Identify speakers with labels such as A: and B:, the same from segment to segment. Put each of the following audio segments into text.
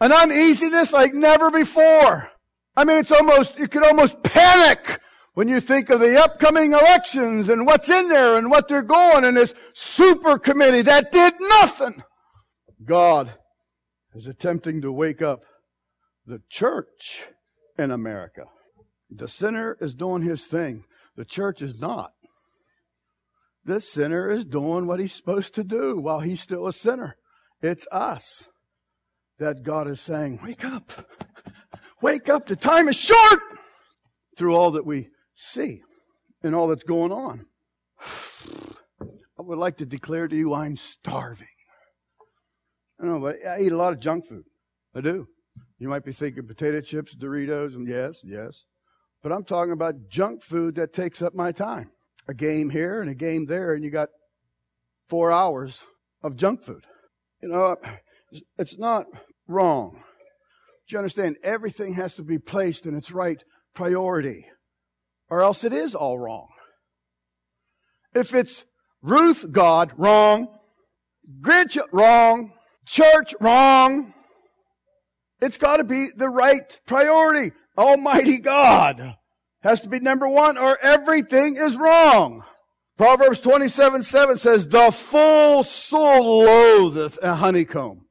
A: An uneasiness like never before. I mean, it's almost, you could almost panic when you think of the upcoming elections and what's in there and what they're going and this super committee that did nothing. God is attempting to wake up the church in America. The sinner is doing his thing. The church is not. This sinner is doing what he's supposed to do while he's still a sinner. It's us that God is saying, Wake up! Wake up! The time is short! Through all that we see and all that's going on. I would like to declare to you, I'm starving. I know, but I eat a lot of junk food. I do. You might be thinking potato chips, Doritos, and yes, yes. But I'm talking about junk food that takes up my time. A game here and a game there, and you got four hours of junk food. You know, it's not wrong. Do you understand? Everything has to be placed in its right priority, or else it is all wrong. If it's Ruth, God, wrong. Grandchild, wrong. Church, wrong. It's got to be the right priority. Almighty God has to be number one or everything is wrong. Proverbs 27, 7 says, the full soul loatheth a honeycomb.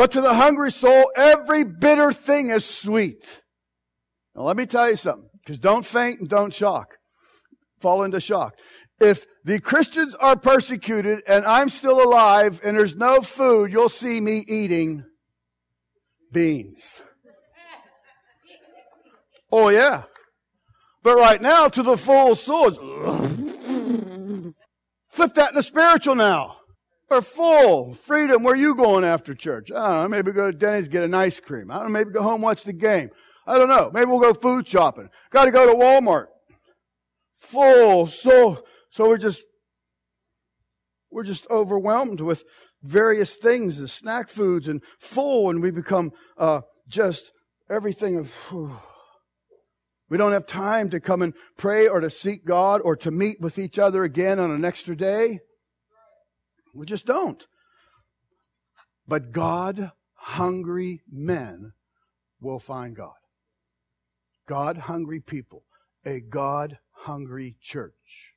A: But to the hungry soul, every bitter thing is sweet. Now let me tell you something, because don't faint and don't shock. Fall into shock. If the Christians are persecuted and I'm still alive and there's no food, you'll see me eating beans. Oh, yeah. But right now, to the full soul, flip that in the spiritual now. Or full freedom. Where are you going after church? I don't know. Maybe go to Denny's get an ice cream. I don't know. Maybe go home watch the game. I don't know. Maybe we'll go food shopping. Got to go to Walmart. Full soul. So we're just we're just overwhelmed with various things, and snack foods, and full, and we become uh, just everything of. Whew. We don't have time to come and pray or to seek God or to meet with each other again on an extra day. We just don't. But God hungry men will find God. God hungry people, a God hungry church.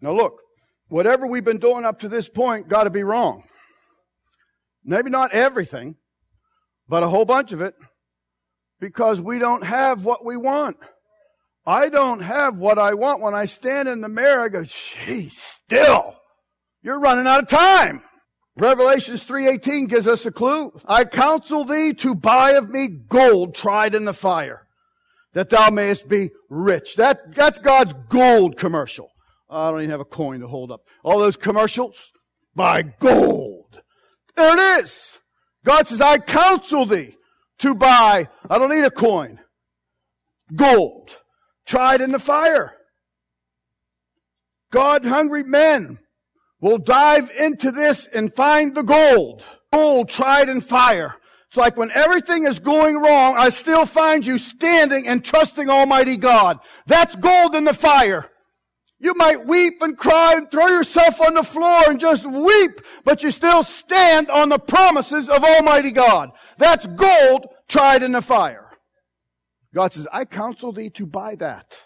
A: Now look, whatever we've been doing up to this point got to be wrong. Maybe not everything, but a whole bunch of it because we don't have what we want. I don't have what I want. When I stand in the mirror, I go, gee, still, you're running out of time. Revelations 3.18 gives us a clue. I counsel thee to buy of me gold tried in the fire, that thou mayest be rich. That, that's God's gold commercial. I don't even have a coin to hold up. All those commercials, buy gold. There it is. God says, I counsel thee to buy, I don't need a coin, gold, tried in the fire. God hungry men will dive into this and find the gold. Gold tried in fire. It's like when everything is going wrong, I still find you standing and trusting Almighty God. That's gold in the fire. You might weep and cry and throw yourself on the floor and just weep, but you still stand on the promises of Almighty God. That's gold tried in the fire. God says, I counsel thee to buy that.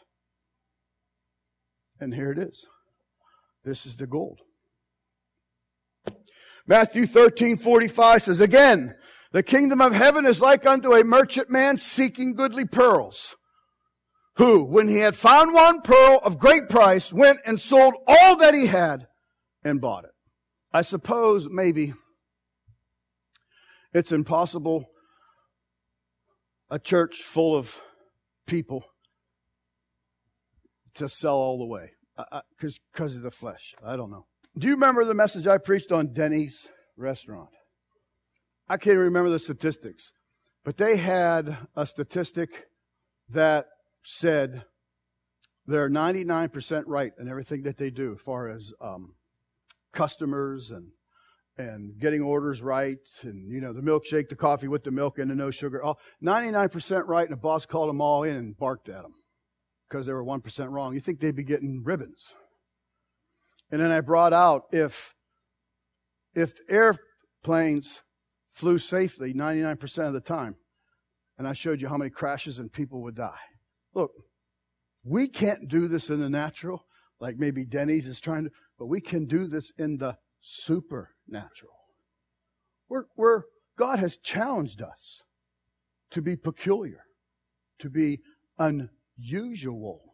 A: And here it is. This is the gold. Matthew 13, 45 says, Again, the kingdom of heaven is like unto a merchant man seeking goodly pearls who, when he had found one pearl of great price, went and sold all that he had and bought it. I suppose maybe it's impossible a church full of people to sell all the way uh, uh, because because of the flesh. I don't know. Do you remember the message I preached on Denny's restaurant? I can't remember the statistics, but they had a statistic that said they're 99% right in everything that they do as far as um, customers and and getting orders right and you know the milkshake the coffee with the milk and the no sugar all 99% right and the boss called them all in and barked at them because they were 1% wrong you think they'd be getting ribbons and then i brought out if if airplanes flew safely 99% of the time. And I showed you how many crashes and people would die. Look, we can't do this in the natural, like maybe Denny's is trying to, but we can do this in the supernatural. We're, we're, God has challenged us to be peculiar, to be unusual.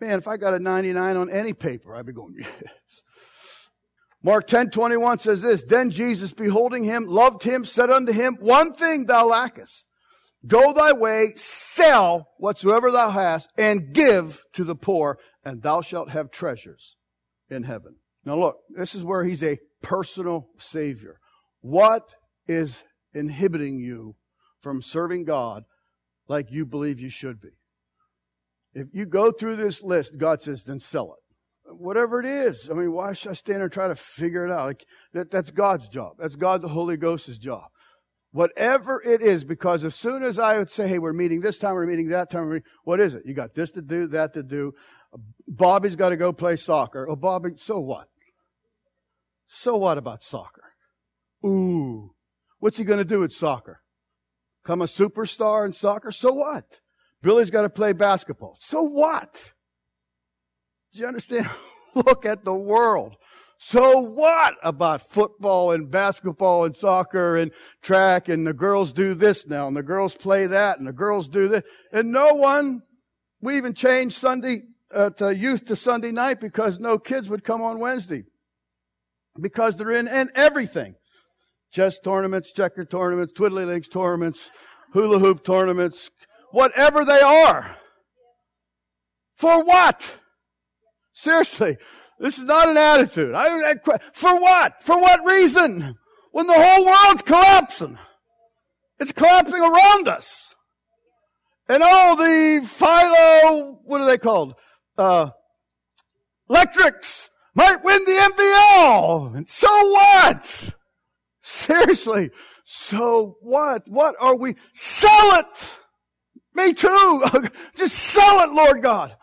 A: Man, if I got a 99 on any paper, I'd be going, yes. Mark 10, 21 says this, Then Jesus, beholding him, loved him, said unto him, One thing thou lackest. Go thy way, sell whatsoever thou hast, and give to the poor, and thou shalt have treasures in heaven. Now look, this is where he's a personal savior. What is inhibiting you from serving God like you believe you should be? If you go through this list, God says, then sell it. Whatever it is. I mean, why should I stand there and try to figure it out? Like, that, that's God's job. That's God the Holy Ghost's job. Whatever it is, because as soon as I would say, hey, we're meeting this time, we're meeting that time, what is it? You got this to do, that to do. Bobby's got to go play soccer. Oh, Bobby, so what? So what about soccer? Ooh. What's he going to do with soccer? Come a superstar in soccer? So what? Billy's got to play basketball. So what? Do you understand? Look at the world. So what about football and basketball and soccer and track and the girls do this now and the girls play that and the girls do this and no one, we even changed Sunday uh, to youth to Sunday night because no kids would come on Wednesday because they're in and everything. Chess tournaments, checker tournaments, tiddlywinks tournaments, hula hoop tournaments, whatever they are. For what? Seriously, this is not an attitude. I, for what? For what reason? When the whole world's collapsing. It's collapsing around us. And all the philo, what are they called? Uh, electrics might win the NBL. And so what? Seriously. So what? What are we? Sell it! Me too! just sell it, Lord God.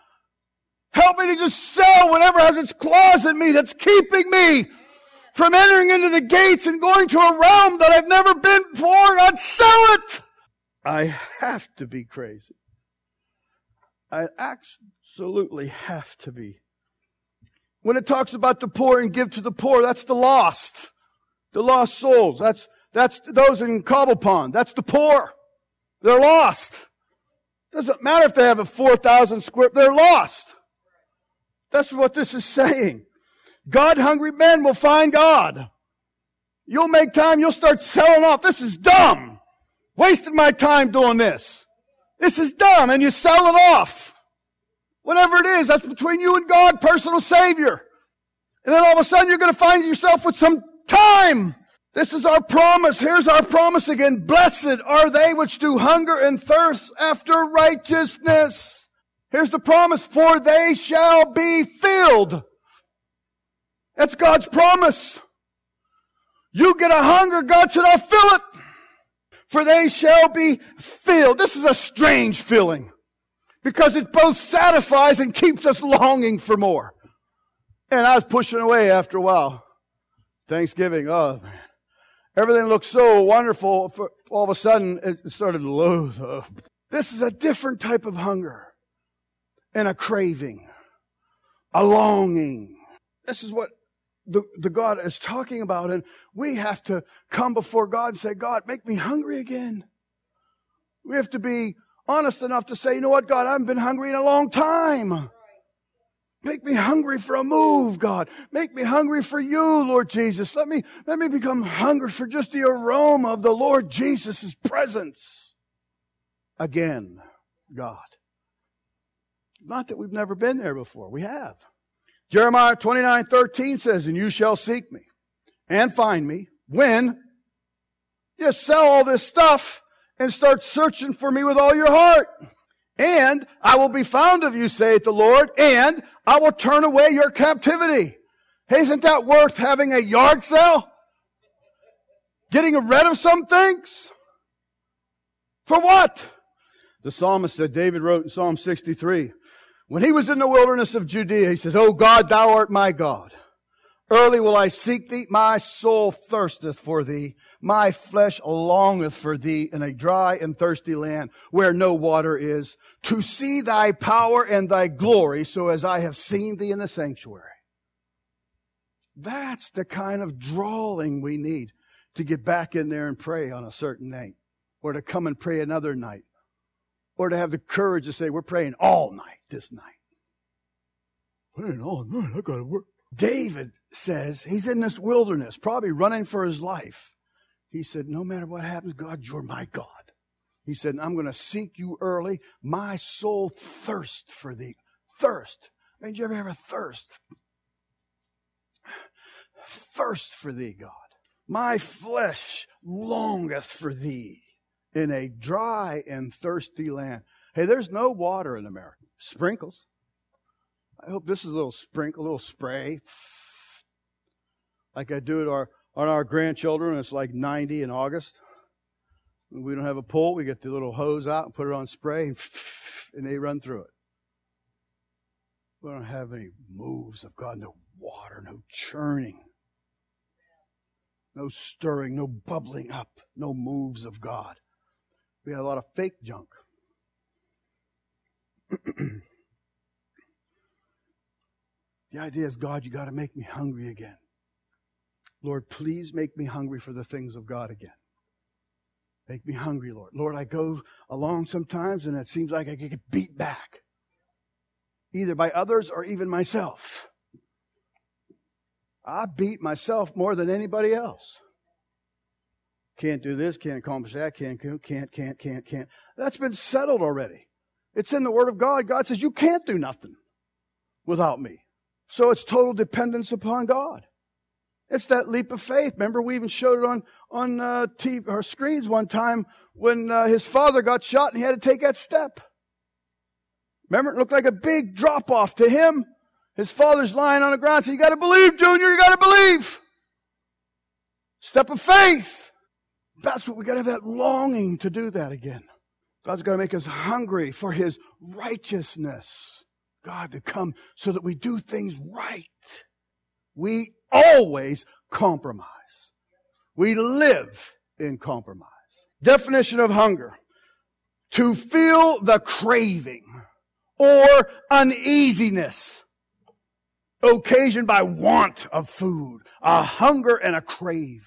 A: Help me to just sell whatever has its claws in me that's keeping me from entering into the gates and going to a realm that I've never been before. God, sell it! I have to be crazy. I absolutely have to be. When it talks about the poor and give to the poor, that's the lost. The lost souls. That's, that's those in Cobblepond. That's the poor. They're lost. Doesn't matter if they have a 4,000 square, they're lost. That's what this is saying. God hungry men will find God. You'll make time, you'll start selling off. This is dumb. Wasted my time doing this. This is dumb, and you sell it off. Whatever it is, that's between you and God, personal Savior. And then all of a sudden you're going to find yourself with some time. This is our promise. Here's our promise again. Blessed are they which do hunger and thirst after righteousness. Here's the promise. For they shall be filled. That's God's promise. You get a hunger, God said, I'll fill it. For they shall be filled. This is a strange feeling because it both satisfies and keeps us longing for more. And I was pushing away after a while. Thanksgiving, oh man. Everything looked so wonderful. For all of a sudden, it started to loathe. This is a different type of hunger and a craving, a longing. This is what the, the God is talking about. And we have to come before God and say, God, make me hungry again. We have to be honest enough to say, you know what, God, I haven't been hungry in a long time. Make me hungry for a move, God. Make me hungry for you, Lord Jesus. Let me, let me become hungry for just the aroma of the Lord Jesus' presence. Again, God. Not that we've never been there before. We have. Jeremiah 29, 13 says, and you shall seek me and find me when you sell all this stuff and start searching for me with all your heart. And I will be found of you, saith the Lord, and I will turn away your captivity. Isn't that worth having a yard sale? Getting rid of some things? For what? The psalmist said, David wrote in Psalm 63, when he was in the wilderness of Judea, he says, Oh God, thou art my God. Early will I seek thee. My soul thirsteth for thee. My flesh longeth for thee in a dry and thirsty land where no water is to see thy power and thy glory so as I have seen thee in the sanctuary. That's the kind of drawing we need to get back in there and pray on a certain night or to come and pray another night or to have the courage to say, we're praying all night this night. Praying all night. I gotta work. David says he's in this wilderness, probably running for his life. He said, no matter what happens, God, you're my God. He said, I'm going to seek you early. My soul thirsts for thee. Thirst. Did you ever have a thirst? Thirst for thee, God. My flesh longeth for thee in a dry and thirsty land. Hey, there's no water in America. Sprinkles. I hope this is a little sprinkle, a little spray. Like I do it our, on our grandchildren. It's like 90 in August. we don't have a pool. We get the little hose out and put it on spray, and they run through it. We don't have any moves of God, no water, no churning, no stirring, no bubbling up, no moves of God. We have a lot of fake junk. the idea is, God, you got to make me hungry again. Lord, please make me hungry for the things of God again. Make me hungry, Lord. Lord, I go along sometimes and it seems like I get beat back, either by others or even myself. I beat myself more than anybody else. Can't do this, can't accomplish that, can't, can't, can't, can't, can't. That's been settled already. It's in the Word of God. God says, you can't do nothing without me. So it's total dependence upon God. It's that leap of faith. Remember, we even showed it on, on uh, TV, our screens one time when uh, his father got shot and he had to take that step. Remember, it looked like a big drop off to him. His father's lying on the ground saying, you gotta believe, Junior, you gotta believe. Step of faith. That's what we gotta have that longing to do that again. God's gotta make us hungry for His righteousness. God to come so that we do things right. We always compromise. We live in compromise. Definition of hunger. To feel the craving or uneasiness occasioned by want of food, a hunger and a craving.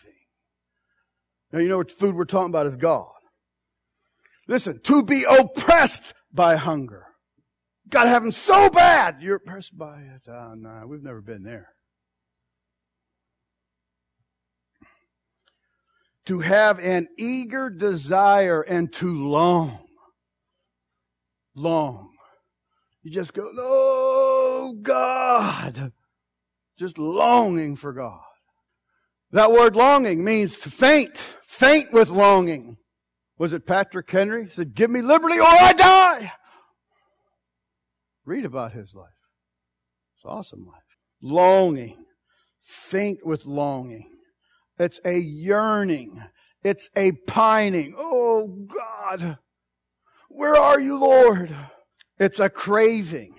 A: Now you know what food we're talking about is God. Listen, to be oppressed by hunger. God have him so bad, you're oppressed by it. Ah, oh, no, we've never been there. To have an eager desire and to long. Long. You just go, oh God. Just longing for God. That word longing means to faint. Faint with longing. Was it Patrick Henry? He said, give me liberty or I die. Read about his life. It's awesome life. Longing. Faint with longing. It's a yearning. It's a pining. Oh God. Where are you, Lord? It's a craving.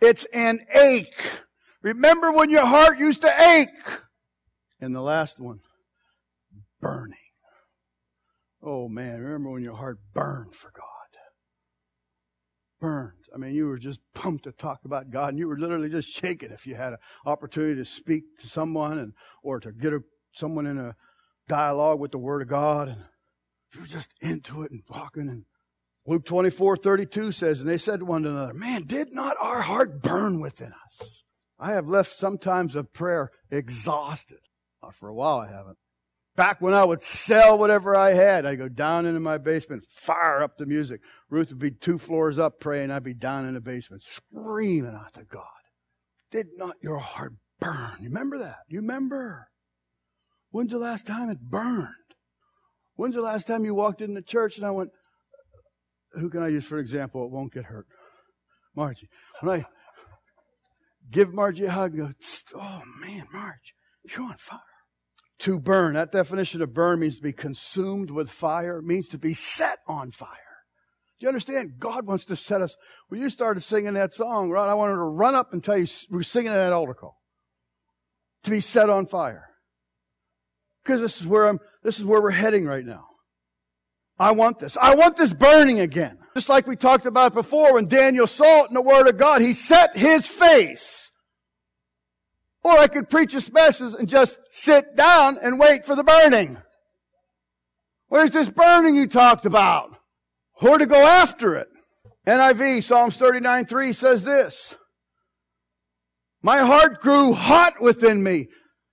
A: It's an ache. Remember when your heart used to ache? And the last one, burning. Oh man, remember when your heart burned for God? Burned. I mean, you were just pumped to talk about God and you were literally just shaking if you had an opportunity to speak to someone and, or to get a, someone in a dialogue with the Word of God and you were just into it and talking and Luke 24, 32 says, and they said to one another, man, did not our heart burn within us? I have left sometimes of prayer exhausted. Not for a while I haven't. Back when I would sell whatever I had, I'd go down into my basement, fire up the music. Ruth would be two floors up praying. I'd be down in the basement screaming out to God. Did not your heart burn? You remember that? You remember? When's the last time it burned? When's the last time you walked in the church and I went, who can I use for example? It won't get hurt. Margie. When I give Margie a hug, go, oh man, Marge, you're on fire. To burn, that definition of burn means to be consumed with fire, means to be set on fire. Do you understand? God wants to set us. When you started singing that song, right, I wanted to run up and tell you we're singing at that altar call. to be set on fire. Because this is where I'm, this is where we're heading right now. I want this. I want this burning again. Just like we talked about before when Daniel saw it in the Word of God, he set his face. Or I could preach a message and just sit down and wait for the burning. Where's this burning you talked about? Or to go after it. NIV, Psalms 39 3 says this. My heart grew hot within me,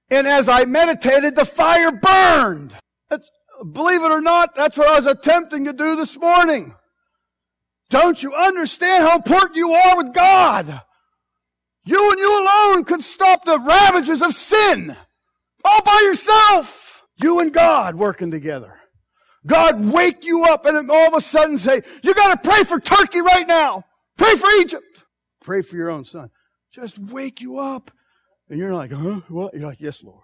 A: and as I meditated, the fire burned. That's, believe it or not, that's what I was attempting to do this morning. Don't you understand how important you are with God? You and you alone could stop the ravages of sin. All by yourself. You and God working together. God wake you up and all of a sudden say, you gotta pray for Turkey right now. Pray for Egypt. Pray for your own son. Just wake you up. And you're like, huh? What? You're like, yes, Lord.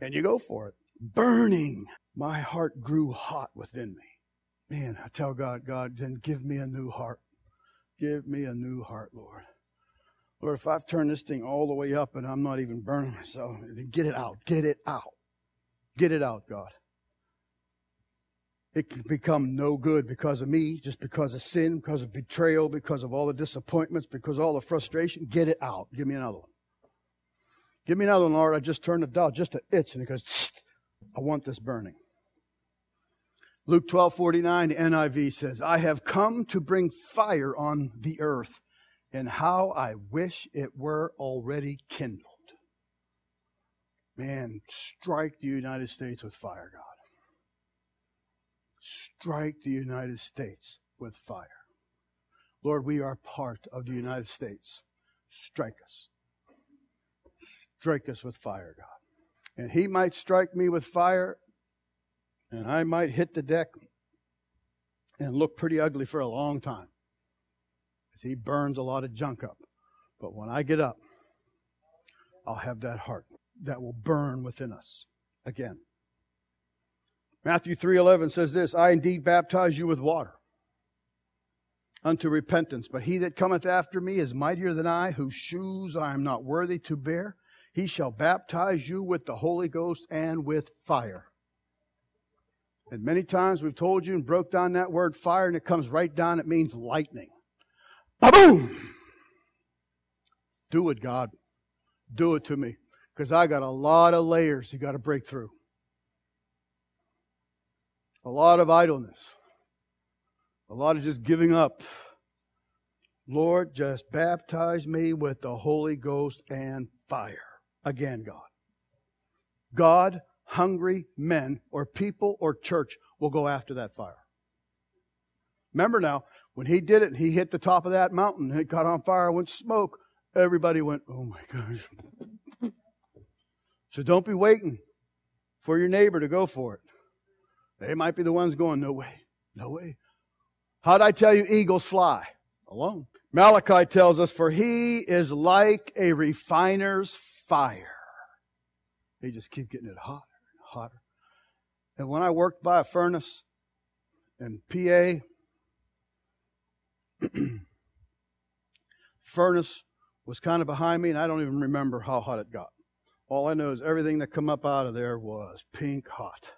A: And you go for it. Burning. My heart grew hot within me. Man, I tell God, God, then give me a new heart. Give me a new heart, Lord. Lord, if I've turned this thing all the way up and I'm not even burning myself, get it out. Get it out. Get it out, God. It can become no good because of me, just because of sin, because of betrayal, because of all the disappointments, because all the frustration. Get it out. Give me another one. Give me another one, Lord. I just turned the dial just a itch, and it goes, I want this burning. Luke 12 49, NIV says, I have come to bring fire on the earth, and how I wish it were already kindled. Man, strike the United States with fire, God strike the United States with fire. Lord, we are part of the United States. Strike us. Strike us with fire, God. And He might strike me with fire, and I might hit the deck and look pretty ugly for a long time as He burns a lot of junk up. But when I get up, I'll have that heart that will burn within us again. Matthew 3:11 says this, I indeed baptize you with water unto repentance, but he that cometh after me is mightier than I, whose shoes I am not worthy to bear. He shall baptize you with the Holy Ghost and with fire. And many times we've told you and broke down that word fire, and it comes right down, it means lightning. Boom! Do it, God. Do it to me. Because I got a lot of layers you got to break through a lot of idleness, a lot of just giving up. Lord, just baptize me with the Holy Ghost and fire. Again, God. God, hungry men or people or church will go after that fire. Remember now, when he did it, he hit the top of that mountain it got on fire, went smoke. Everybody went, oh my gosh. So don't be waiting for your neighbor to go for it. They might be the ones going, no way, no way. How'd I tell you eagles fly? Alone. Malachi tells us, for he is like a refiner's fire. They just keep getting it hotter and hotter. And when I worked by a furnace in PA, furnace was kind of behind me, and I don't even remember how hot it got. All I know is everything that come up out of there was pink hot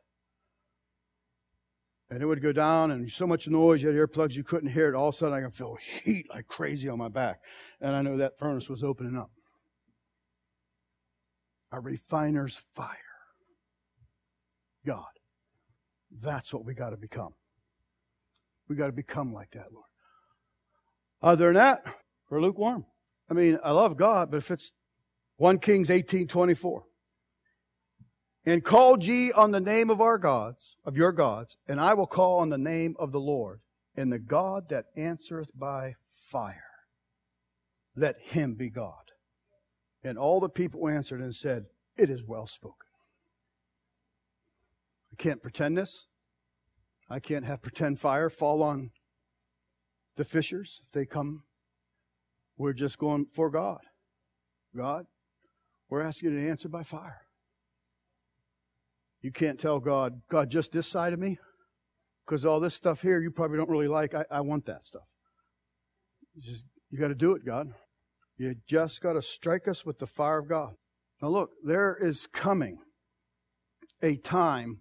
A: and it would go down and so much noise, you had earplugs, you couldn't hear it. All of a sudden, I could feel heat like crazy on my back. And I know that furnace was opening up. A refiner's fire. God. That's what we got to become. We got to become like that, Lord. Other than that, we're lukewarm. I mean, I love God, but if it's 1 Kings 18 24, and called ye on the name of our gods, of your gods, and I will call on the name of the Lord, and the God that answereth by fire. Let him be God. And all the people answered and said, It is well spoken. I can't pretend this. I can't have pretend fire fall on the fishers if they come. We're just going for God. God, we're asking you to answer by fire. You can't tell God, God, just this side of me? Because all this stuff here you probably don't really like. I, I want that stuff. You, you got to do it, God. You just got to strike us with the fire of God. Now, look, there is coming a time,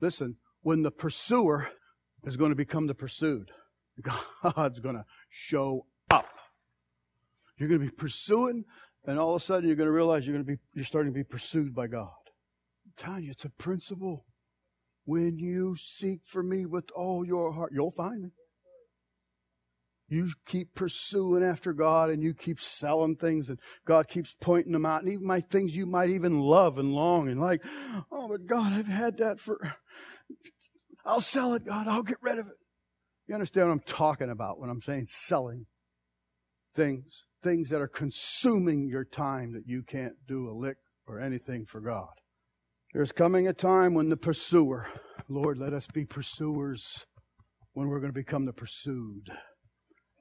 A: listen, when the pursuer is going to become the pursued. God's going to show up. You're going to be pursuing, and all of a sudden you're going to realize you're going to be you're starting to be pursued by God. You, it's a principle. When you seek for me with all your heart, you'll find me. You keep pursuing after God and you keep selling things and God keeps pointing them out. And even my things you might even love and long and like, oh, but God, I've had that for, I'll sell it, God. I'll get rid of it. You understand what I'm talking about when I'm saying selling things, things that are consuming your time that you can't do a lick or anything for God. There's coming a time when the pursuer, Lord, let us be pursuers when we're going to become the pursued.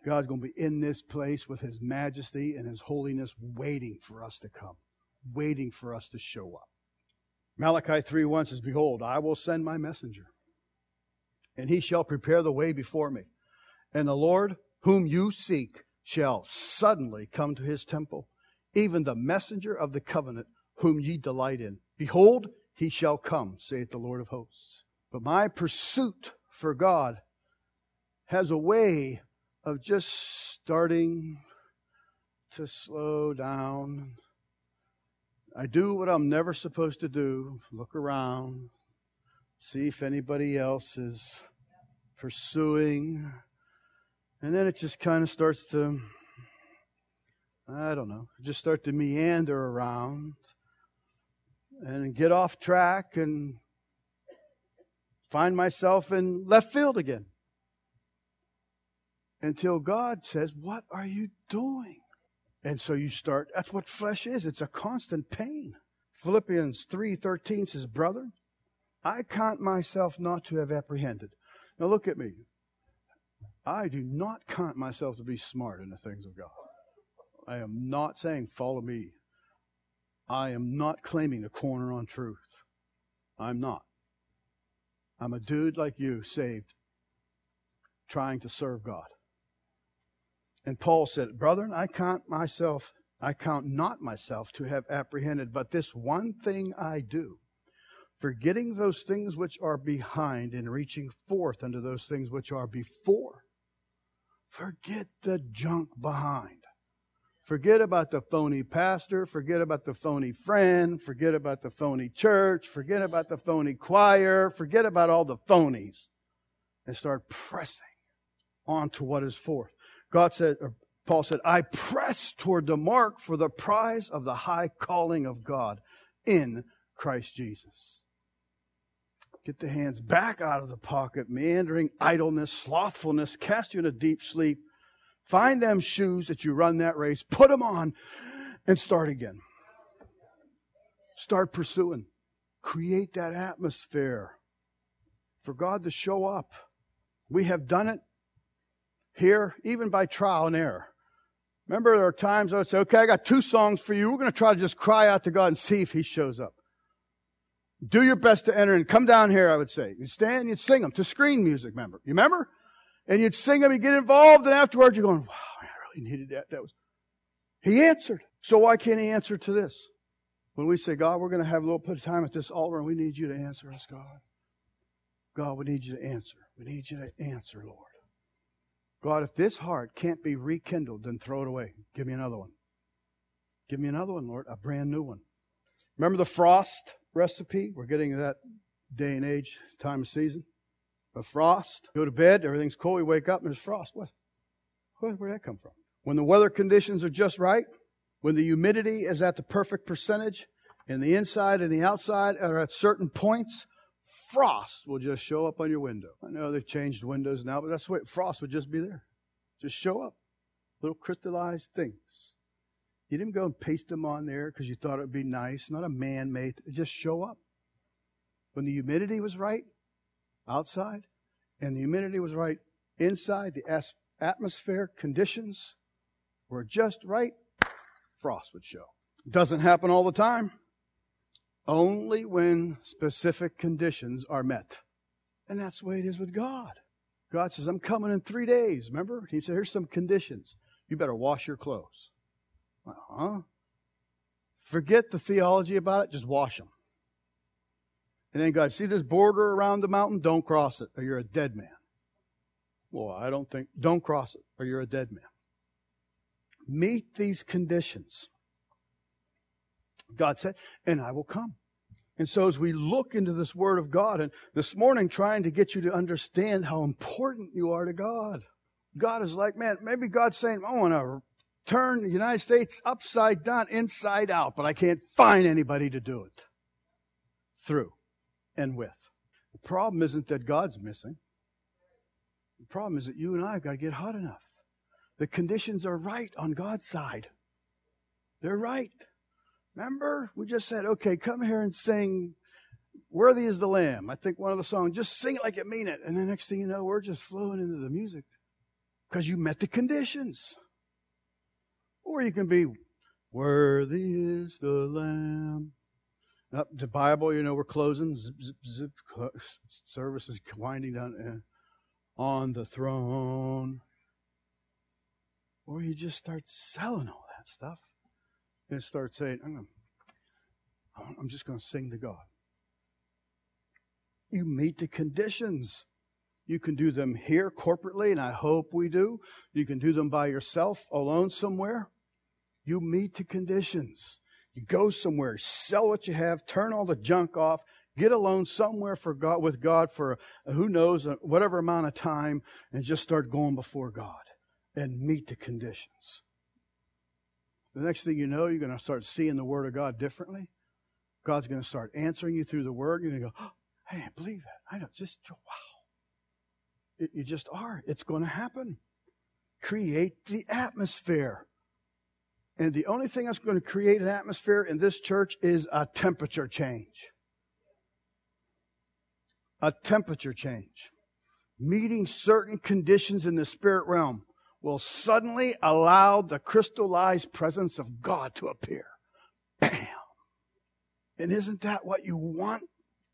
A: God's going to be in this place with His majesty and His holiness, waiting for us to come, waiting for us to show up. Malachi 3 1 says, Behold, I will send my messenger, and he shall prepare the way before me. And the Lord, whom you seek, shall suddenly come to his temple, even the messenger of the covenant, whom ye delight in. Behold, he shall come, saith the Lord of hosts. But my pursuit for God has a way of just starting to slow down. I do what I'm never supposed to do look around, see if anybody else is pursuing. And then it just kind of starts to, I don't know, just start to meander around and get off track and find myself in left field again until God says, What are you doing? And so you start, that's what flesh is. It's a constant pain. Philippians 3:13 says, "Brother, I count myself not to have apprehended." Now look at me. I do not count myself to be smart in the things of God. I am not saying follow me. I am not claiming the corner on truth. I'm not. I'm a dude like you, saved, trying to serve God. And Paul said, Brethren, I count myself, I count not myself to have apprehended, but this one thing I do, forgetting those things which are behind and reaching forth unto those things which are before. Forget the junk behind. Forget about the phony pastor. Forget about the phony friend. Forget about the phony church. Forget about the phony choir. Forget about all the phonies and start pressing on to what is forth. God said, or Paul said, I press toward the mark for the prize of the high calling of God in Christ Jesus. Get the hands back out of the pocket, meandering idleness, slothfulness, cast you in a deep sleep. Find them shoes that you run that race, put them on, and start again. Start pursuing. Create that atmosphere for God to show up. We have done it here, even by trial and error. Remember, there are times I would say, okay, I got two songs for you. We're going to try to just cry out to God and see if He shows up. Do your best to enter and come down here, I would say. You'd stand, and you'd sing them to screen music, remember? You remember? And you'd sing them, you get involved, and afterwards you're going, wow, I really needed that. That was, He answered. So why can't He answer to this? When we say, God, we're going to have a little bit of time at this altar and we need you to answer us, God. God, we need you to answer. We need you to answer, Lord. God, if this heart can't be rekindled, then throw it away. Give me another one. Give me another one, Lord, a brand new one. Remember the frost recipe? We're getting that day and age, time of season. A frost. Go to bed, everything's cold. We wake up and there's frost. What? Where, where'd that come from? When the weather conditions are just right, when the humidity is at the perfect percentage, and the inside and the outside are at certain points, frost will just show up on your window. I know they've changed windows now, but that's the way frost would just be there. Just show up. Little crystallized things. You didn't go and paste them on there because you thought it would be nice, not a man made. Just show up. When the humidity was right outside and the humidity was right inside, the atmosphere conditions were just right, frost would show. Doesn't happen all the time only when specific conditions are met. And that's the way it is with God. God says, I'm coming in three days. Remember? He said, Here's some conditions. You better wash your clothes. Huh? Forget the theology about it, just wash them. And then God, see this border around the mountain? Don't cross it, or you're a dead man. Well, I don't think, don't cross it, or you're a dead man. Meet these conditions. God said, and I will come. And so as we look into this Word of God, and this morning trying to get you to understand how important you are to God. God is like, man, maybe God's saying, I want to turn the United States upside down, inside out, but I can't find anybody to do it through and with. The problem isn't that God's missing. The problem is that you and I have got to get hot enough. The conditions are right on God's side. They're right. Remember, we just said, okay, come here and sing Worthy is the Lamb. I think one of the songs, just sing it like you mean it. And the next thing you know, we're just flowing into the music because you met the conditions. Or you can be, Worthy is the Lamb. Up the Bible, you know, we're closing, zip, zip, zip, service is winding down uh, on the throne. Or you just start selling all that stuff and start saying, I'm, I'm just going to sing to God. You meet the conditions. You can do them here corporately, and I hope we do. You can do them by yourself, alone somewhere. You meet the conditions. You go somewhere, sell what you have, turn all the junk off, get alone somewhere for God with God for who knows uh, whatever amount of time, and just start going before God and meet the conditions. The next thing you know, you're going to start seeing the Word of God differently. God's going to start answering you through the Word. You're going to go, oh, I didn't believe that. I know, just, wow. It, you just are. It's going to happen. Create the atmosphere. And the only thing that's going to create an atmosphere in this church is a temperature change. A temperature change. Meeting certain conditions in the spirit realm will suddenly allow the crystallized presence of God to appear. Bam! And isn't that what you want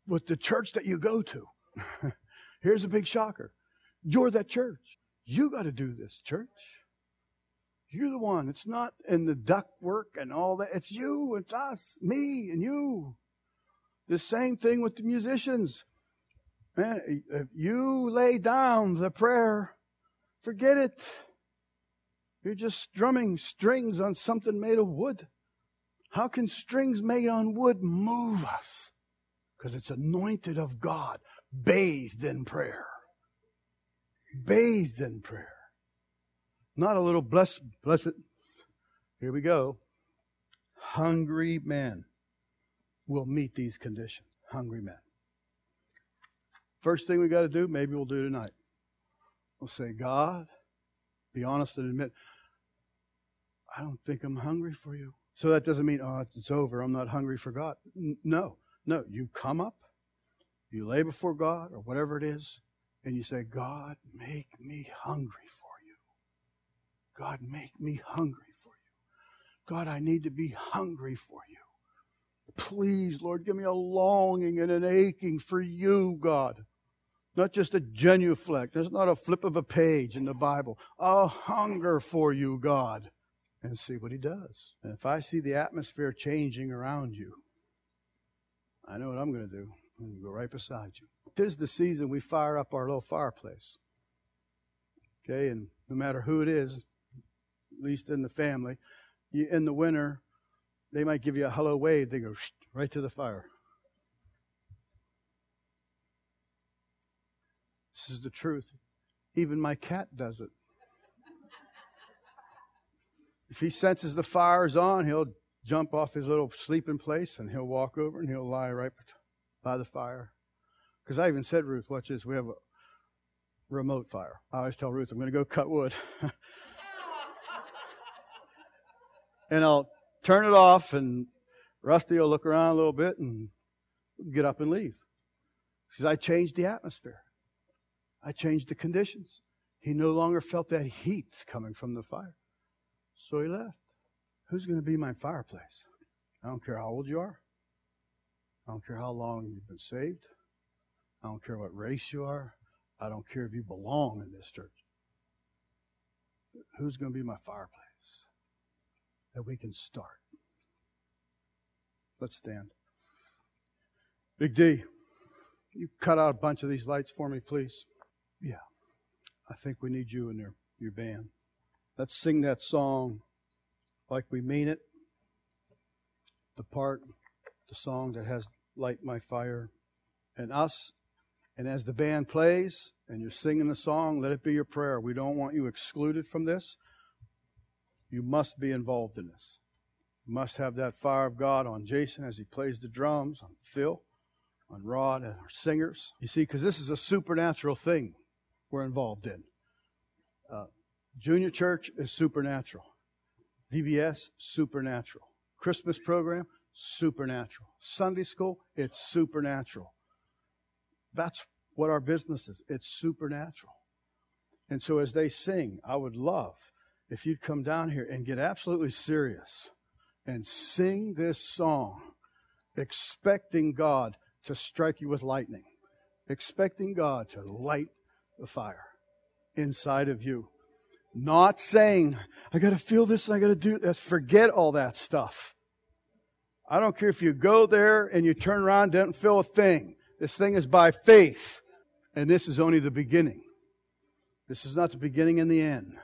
A: with the church that you go to? Here's a big shocker. You're that church. You got to do this, church. You're the one. It's not in the duck work and all that. It's you, it's us, me, and you. The same thing with the musicians. Man, if you lay down the prayer, forget it. You're just strumming strings on something made of wood. How can strings made on wood move us? Because it's anointed of God, bathed in prayer. Bathed in prayer. Not a little blessed, blessed. Here we go. Hungry men will meet these conditions. Hungry men. First thing we got to do, maybe we'll do tonight. We'll say, God, be honest and admit, I don't think I'm hungry for you. So that doesn't mean, oh, it's over. I'm not hungry for God. No, no. You come up, you lay before God or whatever it is, and you say, God, make me hungry for. God, make me hungry for you. God, I need to be hungry for you. Please, Lord, give me a longing and an aching for you, God. Not just a genuflect. There's not a flip of a page in the Bible. A hunger for you, God and see what he does. And if I see the atmosphere changing around you, I know what I'm going to do. I'm going to go right beside you. Tis the season we fire up our little fireplace. Okay, and no matter who it is, at least in the family, you, in the winter, they might give you a hello wave. They go right to the fire. This is the truth. Even my cat does it. If he senses the fire's on, he'll jump off his little sleeping place and he'll walk over and he'll lie right by the fire. Because I even said, Ruth, watch this. We have a remote fire. I always tell Ruth, I'm going to go cut wood. and I'll turn it off, and Rusty will look around a little bit and get up and leave. Because I changed the atmosphere, I changed the conditions. He no longer felt that heat coming from the fire. So he left. Who's going to be my fireplace? I don't care how old you are. I don't care how long you've been saved. I don't care what race you are. I don't care if you belong in this church. Who's going to be my fireplace that we can start? Let's stand. Big D, you cut out a bunch of these lights for me, please? Yeah. I think we need you in your, your band. Let's sing that song like we mean it. The part, the song that has Light My Fire, and us. And as the band plays and you're singing the song, let it be your prayer. We don't want you excluded from this. You must be involved in this. You must have that fire of God on Jason as he plays the drums, on Phil, on Rod, and our singers. You see, because this is a supernatural thing we're involved in. Uh, junior church is supernatural. VBS, supernatural. Christmas program, supernatural. Sunday school, it's supernatural. That's what our business is. It's supernatural. And so as they sing, I would love if you'd come down here and get absolutely serious and sing this song, expecting God to strike you with lightning, expecting God to light the fire inside of you. Not saying, I got to feel this and I got to do this. Forget all that stuff. I don't care if you go there and you turn around, don't feel a thing. This thing is by faith. And this is only the beginning. This is not the beginning and the end.